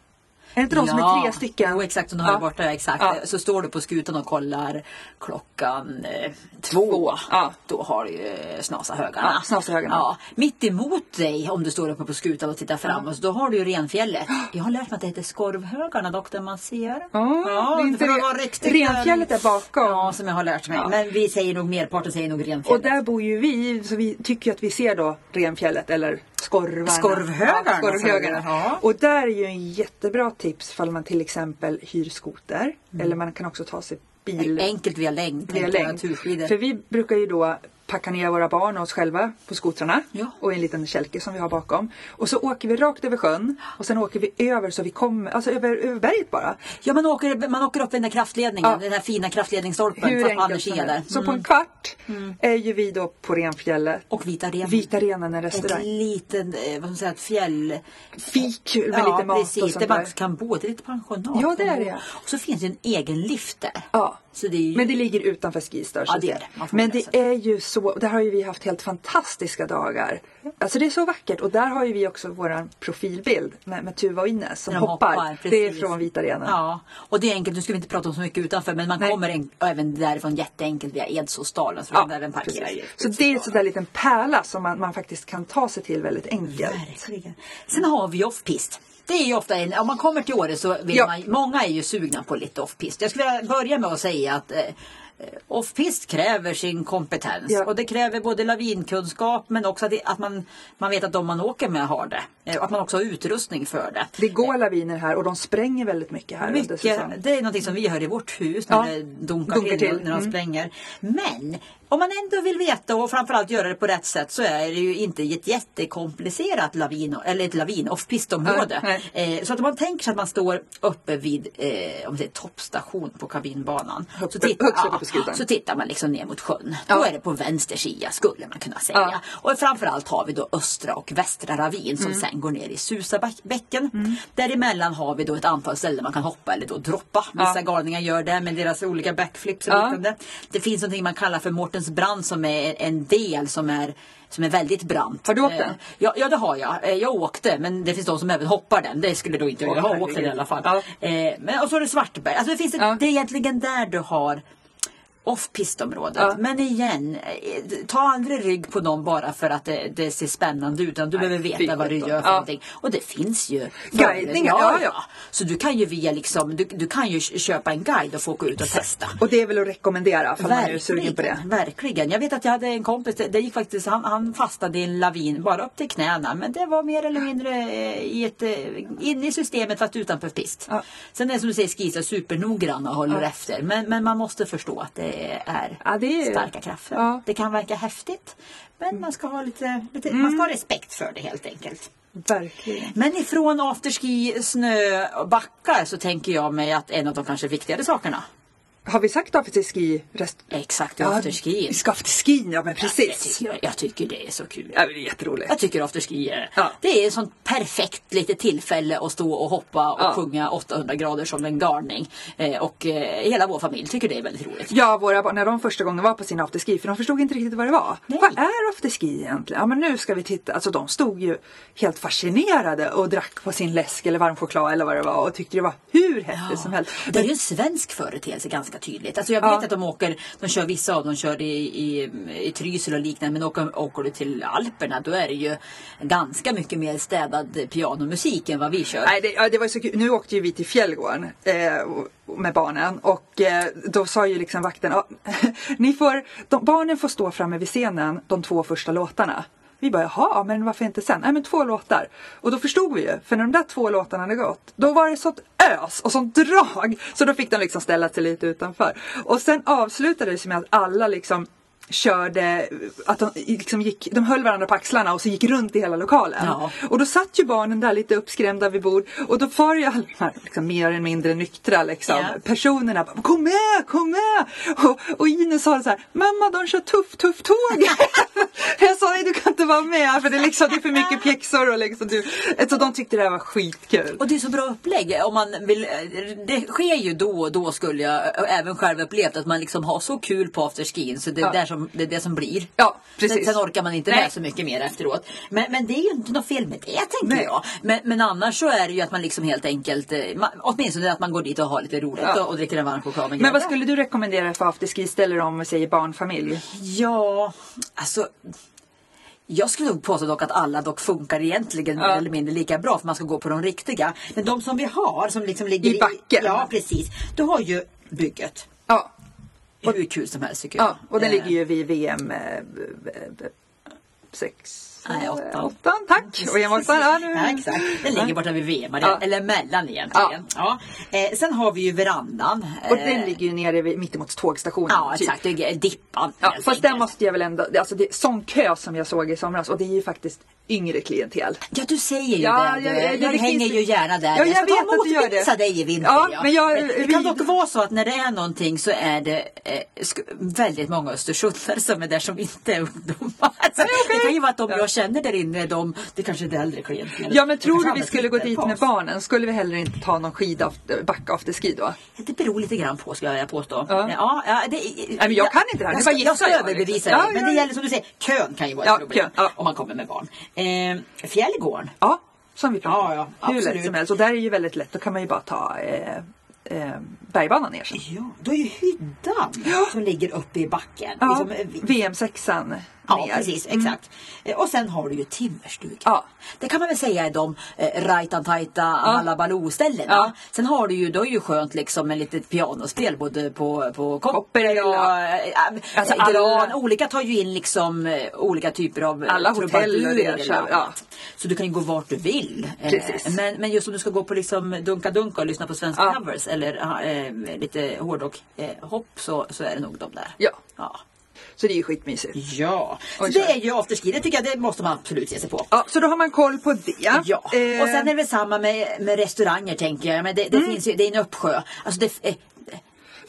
Är det inte de som är tre stycken? Jo, exakt. De har Ja. borta. Exakt. Ja. Så står du på skutan och kollar klockan eh, två. Två, ja. Då har du ju Snasahögarna. Ja, Snasahögarna. Ja. Mitt emot dig om du står uppe på skutan och tittar framåt. Då har du ju Renfjället. Jag har lärt mig att det heter Skorvhögarna dock där man ser. Ja, det är inte riktigt Renfjället är bakom. Ja, som jag har lärt mig. Ja. Men vi säger nog merparten säger nog Renfjället. Och där bor ju vi, så vi tycker att vi ser då Renfjället eller Skorvarna. Skorvhögarna, Ja, Skorvhögarna. Ja. Och där är ju en jättebra tips ifall man till exempel hyr skoter. Mm. Eller man kan också ta sig bil. Enkelt via längd. via. Turskidor. För vi brukar ju då packa ner våra barn och oss själva på skotrarna Ja. och en liten kälke som vi har bakom. Och så åker vi rakt över sjön och sen åker vi över så vi kommer, alltså över, över berget bara. Ja, man åker, man åker upp den där kraftledningen. Ja. Den där fina kraftledningsstolpen. Hur enkelt som helst. Så på Mm. en kvart är ju vi då på Renfjället. Och Vita Renen. Vita Renen, en Ett restaurang. litet, eh, vad ska man säga, ett fjäll... Fik med ja, lite mat precis, och där sånt man där. kan bo. Det är lite pensionat. Ja, det är det. Och så finns det en egen lift där. Ja. Det ju... Men det ligger utanför Skistar. Ja, det är det. Men det är ju så, där har ju vi haft helt fantastiska dagar. Alltså det är så vackert och där har ju vi också våran profilbild med, med Tuva och Ines som de hoppar. hoppar, det är från Vita Renen. Ja, och det är enkelt. Nu ska vi inte prata om så mycket utanför men man Nej. kommer en, även därifrån jätteenkelt via Edsåsdalen. Så Ja, man kan även parkera precis. i Så det är en sån där liten pärla som man, man faktiskt kan ta sig till väldigt enkelt. Verkligen. Sen har vi off-pist. Det är ju ofta en, om man kommer till Åre så vill Ja. man, många är ju sugna på lite off-pist. Jag skulle vilja börja med att säga att eh, Off-pist kräver sin kompetens Ja. och det kräver både lavinkunskap men också att, det, att man, man vet att de man åker med har det. Eh, Och att man också har utrustning för det. Det går laviner här och de spränger väldigt mycket här Mycket, det är något som vi hör i vårt hus när Ja, det dunkar, dunkar till, när de Mm. spränger. Men om man ändå vill veta och framförallt göra det på rätt sätt så är det ju inte ett jättekomplicerat lavin, eller ett lavin off-pistområde. Nej, Eh, så att om man tänker sig att man står uppe vid eh, om det är toppstation på kabinbanan. Så, på skutan. så tittar man liksom ner mot sjön. Ja. Då är det på vänster sida skulle man kunna säga. Ja. Och framförallt har vi då östra och västra ravin som Mm. sen går ner i Susabäcken. Däremellan har vi då ett antal ställen man kan hoppa eller då droppa. Vissa Ja. galningar gör det med deras olika backflips och Ja. liknande. Det finns något man kallar för Mårtens brand som är en del som är som är väldigt brant. Har du åkt Eh, den? Ja, ja det har jag. Eh, Jag åkte men det finns de som även hoppar den. Det skulle då inte jag. Åh, Jag har åkt den i alla fall. Ja. Eh, men, och så är det Svartberg. Alltså det, finns ett, Ja. det är egentligen där du har off-pistområdet. Ja. Men igen, ta aldrig rygg på dem bara för att det, det ser spännande ut. Utan du behöver fy veta vad du gör för Ja. någonting. Och det finns ju Guidningar, ja, ja. Så du kan ju via liksom, du, du kan ju köpa en guide och få gå ut och testa. Och det är väl att rekommendera om man är sugen på det. Verkligen. Jag vet att jag hade en kompis, det, det gick faktiskt, han, han fastnade i en lavin bara upp till knäna. Men det var mer eller mindre eh, i ett, eh, inne i systemet fast utanför pist. Ja. Sen är det som du säger skisar supernoggranna och håller efter. Men, men man måste förstå att det är, Ja, det är- starka krafter. Ja. Mm. Det kan verka häftigt. Men man ska ha lite, lite man ska ha respekt för det helt enkelt. Verkligen. Men ifrån afterski, snö och backar så tänker jag mig att en av de kanske viktigare sakerna. Har vi sagt afterski rest... Exakt, Ja, afterski. Vi ska afterski, ja men Jag precis. tycker, jag tycker det är så kul. Ja, det är jätteroligt. Jag tycker afterski är, Ja. det är ett sånt perfekt litet tillfälle att stå och hoppa och Ja. sjunga 800 grader som en galning. Eh, och eh, hela vår familj tycker det är väldigt roligt. Ja, våra barn, när de första gången var på sin afterski, för de förstod inte riktigt vad det var. Nej. Vad är afterski egentligen? Ja, men nu ska vi titta. Alltså de stod ju helt fascinerade och drack på sin läsk eller varm choklad eller vad det var och tyckte det var hur häftigt som helst. Det är ju en svensk företeelse ganska tydligt. Alltså jag vet Ja. att de åker, de kör vissa av dem kör i, i, i Trysil och liknande. Men åker, åker du till Alperna då är det ju ganska mycket mer städad pianomusik än vad vi kör. Nej, det, ja, det var så kul. Nu åkte ju vi till Fjällgården eh, med barnen och eh, då sa ju liksom vakten, ja, (laughs) ni får, de, barnen får stå framme vid scenen de två första låtarna. Vi bara, jaha, men varför inte sen? Nej men två låtar. Och då förstod vi ju, för när de där två låtarna hade gått, då var det sånt ös och sånt drag. Så då fick de liksom ställa sig lite utanför. Och sen avslutades det med att alla liksom körde, att de, liksom gick, de höll varandra på axlarna och så gick runt i hela lokalen. Ja. Och då satt ju barnen där lite uppskrämda vid bord och då var ju alla de här liksom, mer eller mindre nyktra liksom, Ja. personerna bara, Kom med, kom med! Och, och Ines sa så här Mamma de kör tuff tuff tåg! (laughs) jag sa nej du kan inte vara med för det är, liksom, det är för mycket pjäxor och liksom du. Så de tyckte det här var skitkul. Och det är så bra upplägg. Om man vill, det sker ju då och då skulle jag även själv upplevt att man liksom har så kul på afterskin så det är, Ja. där som, det, är det som blir. Ja, precis. Sen, sen orkar man inte med så mycket mer efteråt. Men, men det är ju inte något fel med det tänker Nej. jag. Men, men annars så är det ju att man liksom helt enkelt, eh, man, åtminstone att man går dit och har lite roligt Ja. och, och dricker en varm choklad Men vad skulle du rekommendera för afterski? Ställer de om vi säger barnfamilj? Ja, alltså. Jag skulle nog påstå dock att alla dock funkar egentligen mer Ja. eller mindre lika bra för man ska gå på de riktiga. Men de som vi har som liksom ligger I backen. Ja precis. Du har ju bygget. Ja, Hur kul som helst tycker jag. ja och den Eh, ligger ju vid VM eh, b- b- b- sex Nej, åttan. åttan tack! Och VM åttan, ja, nu. Ja, exakt. Den ligger borta vid VM, Ja. eller mellan egentligen. Ja. Eh, sen har vi ju verandan. Och Eh, den ligger ju nere vid, mittemot tågstationen. Ja typ. exakt, det är Dippan. Ja, fast den måste jag väl ändå, alltså det är sån kö som jag såg i somras och det är ju faktiskt yngre klientel. Ja du säger ju Ja, det. jag- jag- jag, det hänger finns- ju gärna där. Ja, jag ska vet att du gör det. dig i vinter. Ja, men jag- det kan dock vara så att när det är någonting så är det eh, väldigt många östersundare som är där som inte är ungdomar. Alltså, Det kan ju vara att de Ja. jag känner där inne, de, det kanske är det äldre klientelet. Ja men tror du vi skulle gå dit med barnen? Skulle vi heller inte ta någon skida back afterski då? Det beror lite grann på ska jag påstå. Ja. Ja, ja, det, men jag kan inte det här. Jag ska, jag jag, överbevisa dig. Ja, Men ja, det ja. gäller som du säger, kön kan ju vara Ja, ett problem ja. om man kommer med barn. Eh, Fjällgården. Ja, som vi pratade Ja, om. ja, Hur lätt som helst. Och där är ju väldigt lätt, då kan man ju bara ta eh, eh, bergbanan ner sen. Ja, då är ju hyddan som ligger uppe i backen. Ja, Liksom, eh, VM-sexan Ja, ner. precis. Exakt. Eh, Och sen har du ju timmerstugan. Ja. Det kan man väl säga är de eh, rajtan-tajta alla Baloo-ställena. Ja. Sen har du ju, då är ju skönt liksom med litet pianospel både på, på kopper och ja. äh, Alltså, gran. alla- Olika tar ju in liksom eh, olika typer av eh, Alla hotell och det, ja. Så du kan ju gå vart du vill. Eh, Precis. Men, men just om du ska gå på liksom dunka-dunka och lyssna på svenska Ja. covers eller eh, lite hårdrock eh, hopp så, så är det nog de där. Ja. ja. Så det är ju skitmysigt. Ja, så Oj, det är ju afterski. Det tycker jag det måste man absolut ge sig på. Ja, så då har man koll på det. Ja, Eh, och sen är det väl samma med, med restauranger tänker jag. Men det, det Mm. finns ju, det är en uppsjö. Alltså det, eh,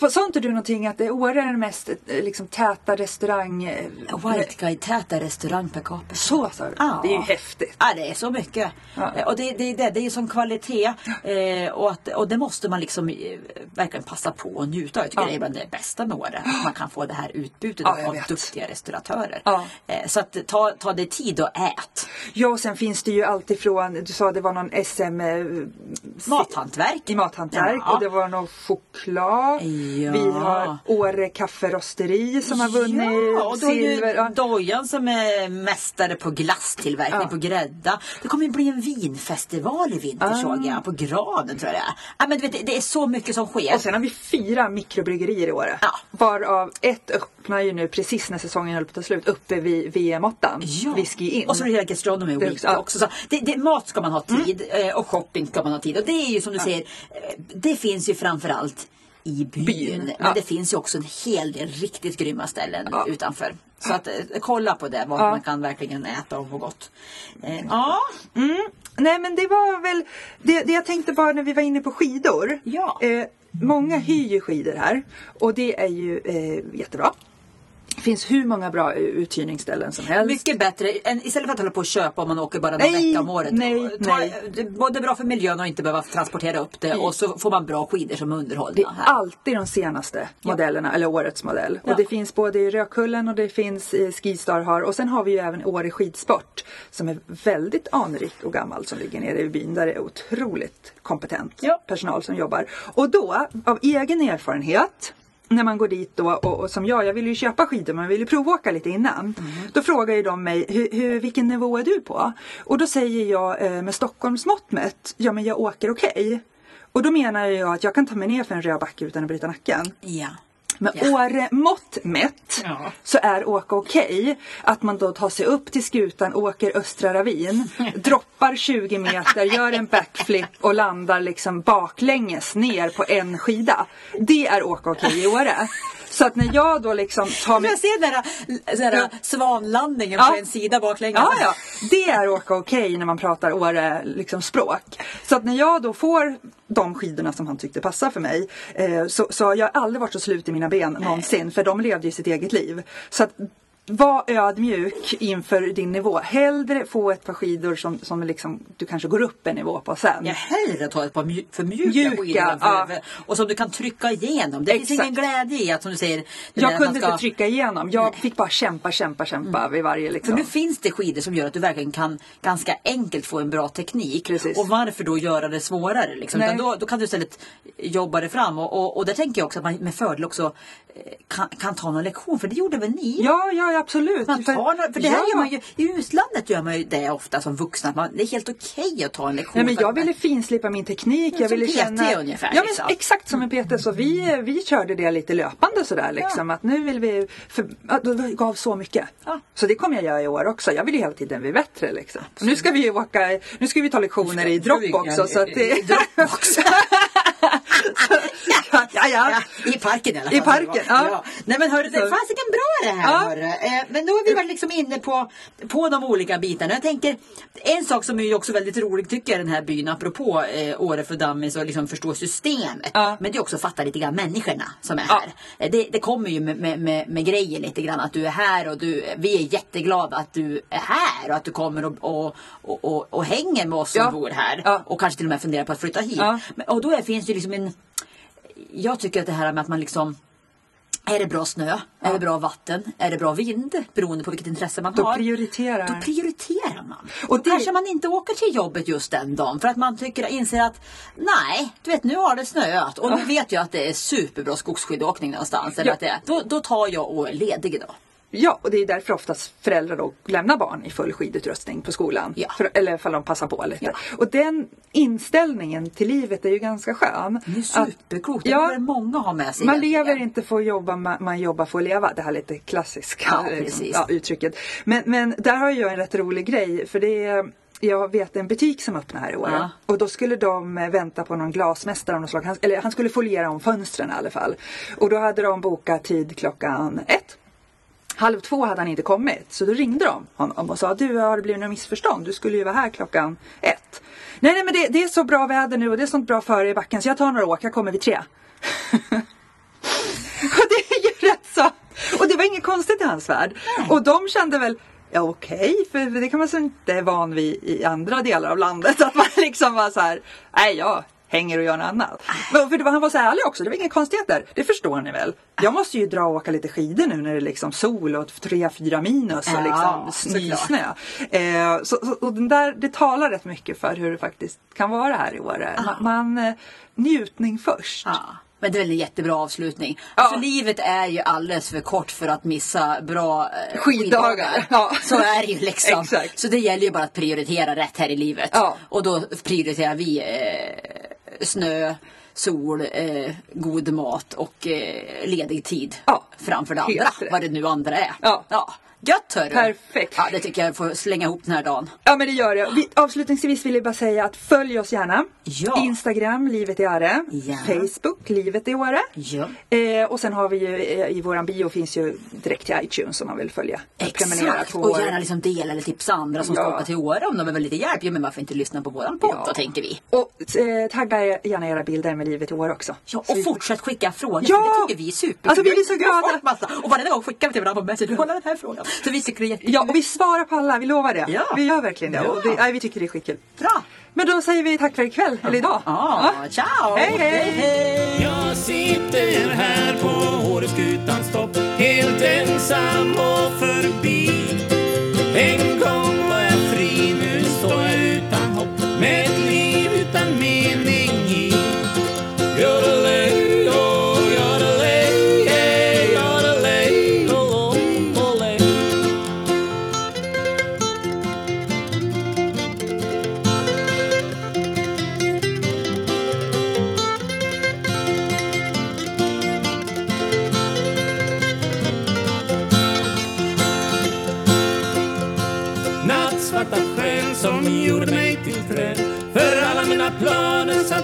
Sa inte du någonting att det Åre är den mest eh, liksom, täta restaurang... eh, White Guide täta restaurang per capita. Så sa du? Ja. Det är ju häftigt. Ja, det är så mycket. Ja. Eh, Och det, det, är det, det är ju som kvalitet. Eh, och, att, och det måste man liksom verkligen passa på och njuta av. Jag tycker det är bland det bästa med Åre. Att man kan få det här utbudet jag av vet. duktiga restauratörer. Eh, så att ta, ta dig tid och ät. Ja, och sen finns det ju alltifrån, du sa det var någon SM eh, Mathantverk. i mathantverk Ja. och det var någon choklad. Ja. Vi har Åre kafferosteri som har vunnit Ja, och då är silver. Ja. Dojan som är mästare på glasstillverkning Ja. på grädda. Det kommer ju bli en vinfestival i vinter Ah. såg jag. På Granen tror jag det är. Ja, men du vet, det- är så mycket som sker. Och sen har vi fyra mikrobryggerier i Åre. Ja. Varav ett öppnar ju nu precis när säsongen höll på att ta slut uppe vid VM-8. Ja. Whisky in. Och så är det hela Gastronomy är Week också- också. Så det, det, mat ska man ha tid eh, och shopping ska man ha tid. Och det är ju som du säger, eh, det finns ju framförallt i byn. Byn, Men ja. det finns ju också en hel del riktigt grymma ställen Ja. utanför. Så att eh, kolla på det, vad Ja. man kan verkligen äta och må gott. Eh, ja, Nej men det var väl det, det jag tänkte bara när vi var inne på skidor. Ja. Eh, många hyr ju skidor här och det är ju eh, jättebra. Det finns hur många bra uthyrningsställen som helst. mycket bättre än, istället för att hålla på och köpa om man åker bara någon Nej, vecka om året. nej, Ta, nej. Det både bra för miljön och inte behöva transportera upp det och så får man bra skidor som är Det underhållna är här. alltid de senaste modellerna, eller årets modell. Ja. Och det finns både i Rödkullen och det finns i Skistar har. Och sen har vi ju även Åre skidsport som är väldigt anrik och gammal som ligger nere i byn. Där det är otroligt kompetent Ja. personal som jobbar. Och då, av egen erfarenhet när man går dit då och, och som jag, jag vill ju köpa skidor men jag vill ju provåka lite innan. Då frågar ju de mig, hur, hur, vilken nivå är du på? Och då säger jag eh, med Stockholms mått mätt, ja men jag åker okej. Och då menar jag att jag kan ta mig ner för en röd backe utan att bryta nacken. Ja. Med Ja. Åre mått mätt Ja. så är åka okej. Att man då tar sig upp till skutan, åker Östra Ravin, (laughs) droppar 20 meter, gör en backflip och landar liksom baklänges ner på en skida. Det är åka okej i Åre. Så att när jag då liksom tar mig... Jag ser den här, den svanlandningen Ja. på en sida baklänges. Ja, ja. Det är åka okej när man pratar Åre liksom, språk. Så att när jag då får de skidorna som han tyckte passar för mig eh, så, så har jag aldrig varit så slut i mina ben någonsin för de levde ju sitt eget liv. Så att var ödmjuk inför din nivå. Hellre få ett par skidor som, som liksom, du kanske går upp en nivå på sen. Jag hellre ta ett par mju- för mjuka, Mjuka, skidor ja. och som du kan trycka igenom. Det finns Exakt. ingen glädje i att som du säger. Jag kunde ska- inte trycka igenom. Jag fick bara kämpa, kämpa, kämpa vid varje För liksom. nu finns det skidor som gör att du verkligen kan ganska enkelt få en bra teknik. Precis. Och varför då göra det svårare? Liksom? Nej. Då, då kan du istället jobba det fram. Och, och, och där tänker jag också att man med fördel också eh, kan, kan ta någon lektion. För det gjorde väl ni? Ja, ja absolut. Man tar, för det här Ja. gör man ju, I utlandet gör man ju det ofta som vuxna. Man, det är helt okej att ta en lektion. Nej, men jag ville finslipa min teknik. Jag Som ville PT känna... ungefär, Ja, men liksom. exakt som en PT. Så vi, vi körde det lite löpande sådär liksom. Att nu vill vi... För, ja, det gav så mycket. Ja. Så det kommer jag göra i år också. Jag vill ju hela tiden bli bättre liksom. Nu ska vi ju åka... Nu ska vi ta lektioner i dropp också. Så att det... (laughs) (laughs) (laughs) Ja, ja, ja. I parken i alla fall. I parken, ja. Nej men hörru, det fasiken bra det här. Ja. Eh, men då är vi väl liksom inne på, på de olika bitarna. Jag tänker, en sak som är också väldigt rolig tycker jag den här byn, apropå eh, Åre för Dummies och liksom förstå systemet. Ja. Men det är också att fatta lite grann människorna som är Ja. här. Eh, Det, det kommer ju med, med, med, med grejer lite grann att du är här och du, vi är jätteglada att du är här och att du kommer och, och, och, och, och hänger med oss som Ja. bor här. Ja. Och kanske till och med funderar på att flytta hit. Ja. Men, och då är, finns det liksom en jag tycker att det här med att man liksom är det bra snö? Är det bra vatten? Är det bra vind? Beroende på vilket intresse man Då har. prioriterar. Då prioriterar man. Och det- kanske man inte åker till jobbet just den dagen för att man tycker, inser att nej, du vet nu har det snöat och nu vet jag att det är superbra skogsskidåkning någonstans. Eller Ja. att det är, då, då tar jag och är ledig idag. Ja, och det är därför oftast föräldrar då lämnar barn i full skidutrustning på skolan. Ja. För, eller ifall de passar på lite. Ja. Och den inställningen till livet är ju ganska skön. Det är Att- supercoolt. Det Ja. borde många ha med sig. Man egentligen. lever inte för att jobba, man, jobbar för att leva. Det här lite klassiska Ja, liksom, ja, uttrycket. Men, men där har jag en rätt rolig grej. För det är, jag vet en butik som öppnar här i år. Ja. Och då skulle de eh, vänta på någon glasmästare av något slag. Han, eller han skulle foliera om fönstren i alla fall. Och då hade de bokat tid klockan ett. Halv två hade han inte kommit. Så då ringde de honom och sa du har det blivit något missförstånd? Du skulle ju vara här klockan ett. Nej, nej men det, det är så bra väder nu och det är sånt bra före i backen så jag tar några åk, jag kommer vid tre. (laughs) och det är ju rätt så. Och det var inget konstigt i hans värld. Och de kände väl Ja okej, för det kan man så inte är van vid i andra delar av landet. (laughs) Att man liksom var så här, nej jag hänger och gör något annat. Men för det var, han var så ärlig också, det var inga konstigheter. Det förstår ni väl? Jag måste ju dra och åka lite skidor nu när det är liksom sol och 3-4 minus och Ja, liksom nysnö. Eh, så, så, och den där, det talar rätt mycket för hur det faktiskt kan vara här i Åre. Man, man, eh, njutning först. Ja. Men det är väl en jättebra avslutning. Ja. Alltså, livet är ju alldeles för kort för att missa bra eh, Skiddagar. Ja. Så är det ju liksom. (laughs) Exakt. Så det gäller ju bara att prioritera rätt här i livet. Ja. Och då prioriterar vi eh, snö, sol, eh, god mat och eh, ledig tid Ja. framför det andra. Vad det nu andra är. Ja. ja. Gött hörru. Perfekt. Ja, det tycker jag får slänga ihop den här dagen. Ja men det gör jag. Vi, avslutningsvis vill jag bara säga att följ oss gärna. Ja. Instagram, Livet i Åre. Ja. Facebook, Livet i Åre. Ja. Eh, och sen har vi ju eh, i våran bio finns ju direkt till iTunes om man vill följa. Exakt. Och gärna liksom dela eller tipsa andra som Ja. ska åka till Åre om de behöver lite hjälp. Ja, men varför inte lyssna på våran podd Ja. då tänker vi. Och eh, tagga gärna era bilder med Livet i Åre också. Ja, och vi- fortsätt skicka frågor. Ja! Det tycker vi är super. Alltså, vi blir så glada. Och varje gång skickar vi till varandra på Messenger. Kolla den här frågan. Så vi tycker det är jättekul. Ja, och vi svarar på alla, vi lovar det. Ja. Vi gör verkligen det. Ja. Och det nej, vi tycker det är skitkul. Bra. Men då säger vi tack för ikväll, eller idag. Ja, ciao. Hej, hej. hej. Jag sitter här på Åreskutans topp Helt ensam och förbi En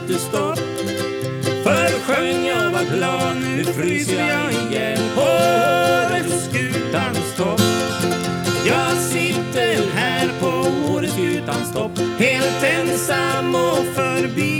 planer stopp. För sjöng jag var glad, nu fryser jag igen På Åreskutans topp. Jag sitter här på Åreskutans topp Helt ensam och förbi.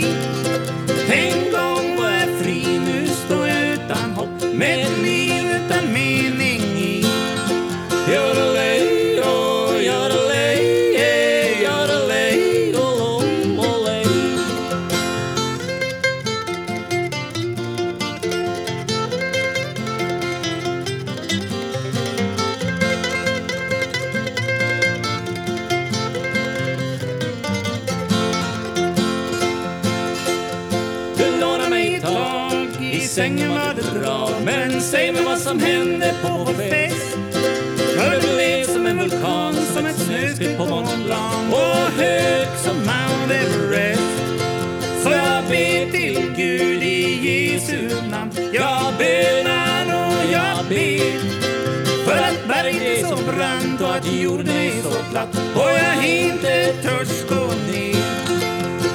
Gjorde mig jorden är så platt. Och jag inte törs gå ner.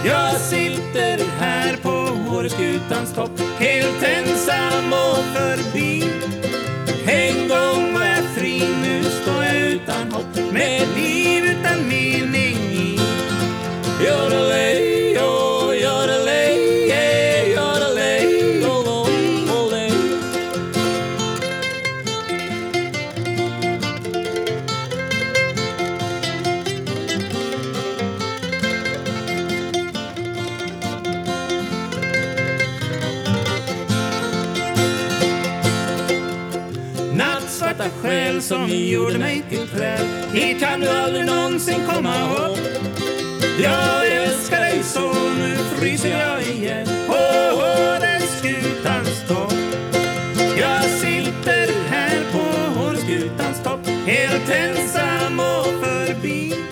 Jag sitter här på Åreskutans topp Helt ensam och förbi. En gång var jag fri, nu står jag utan hopp Med ett liv utan mening i. Yodelay, yodelay, som gjorde mig till träd. Hit kan du aldrig någonsin komma upp. Jag älskar dig så, nu fryser jag igen. På Åreskutans topp. Jag sitter här på Åreskutans topp Helt ensam och förbi.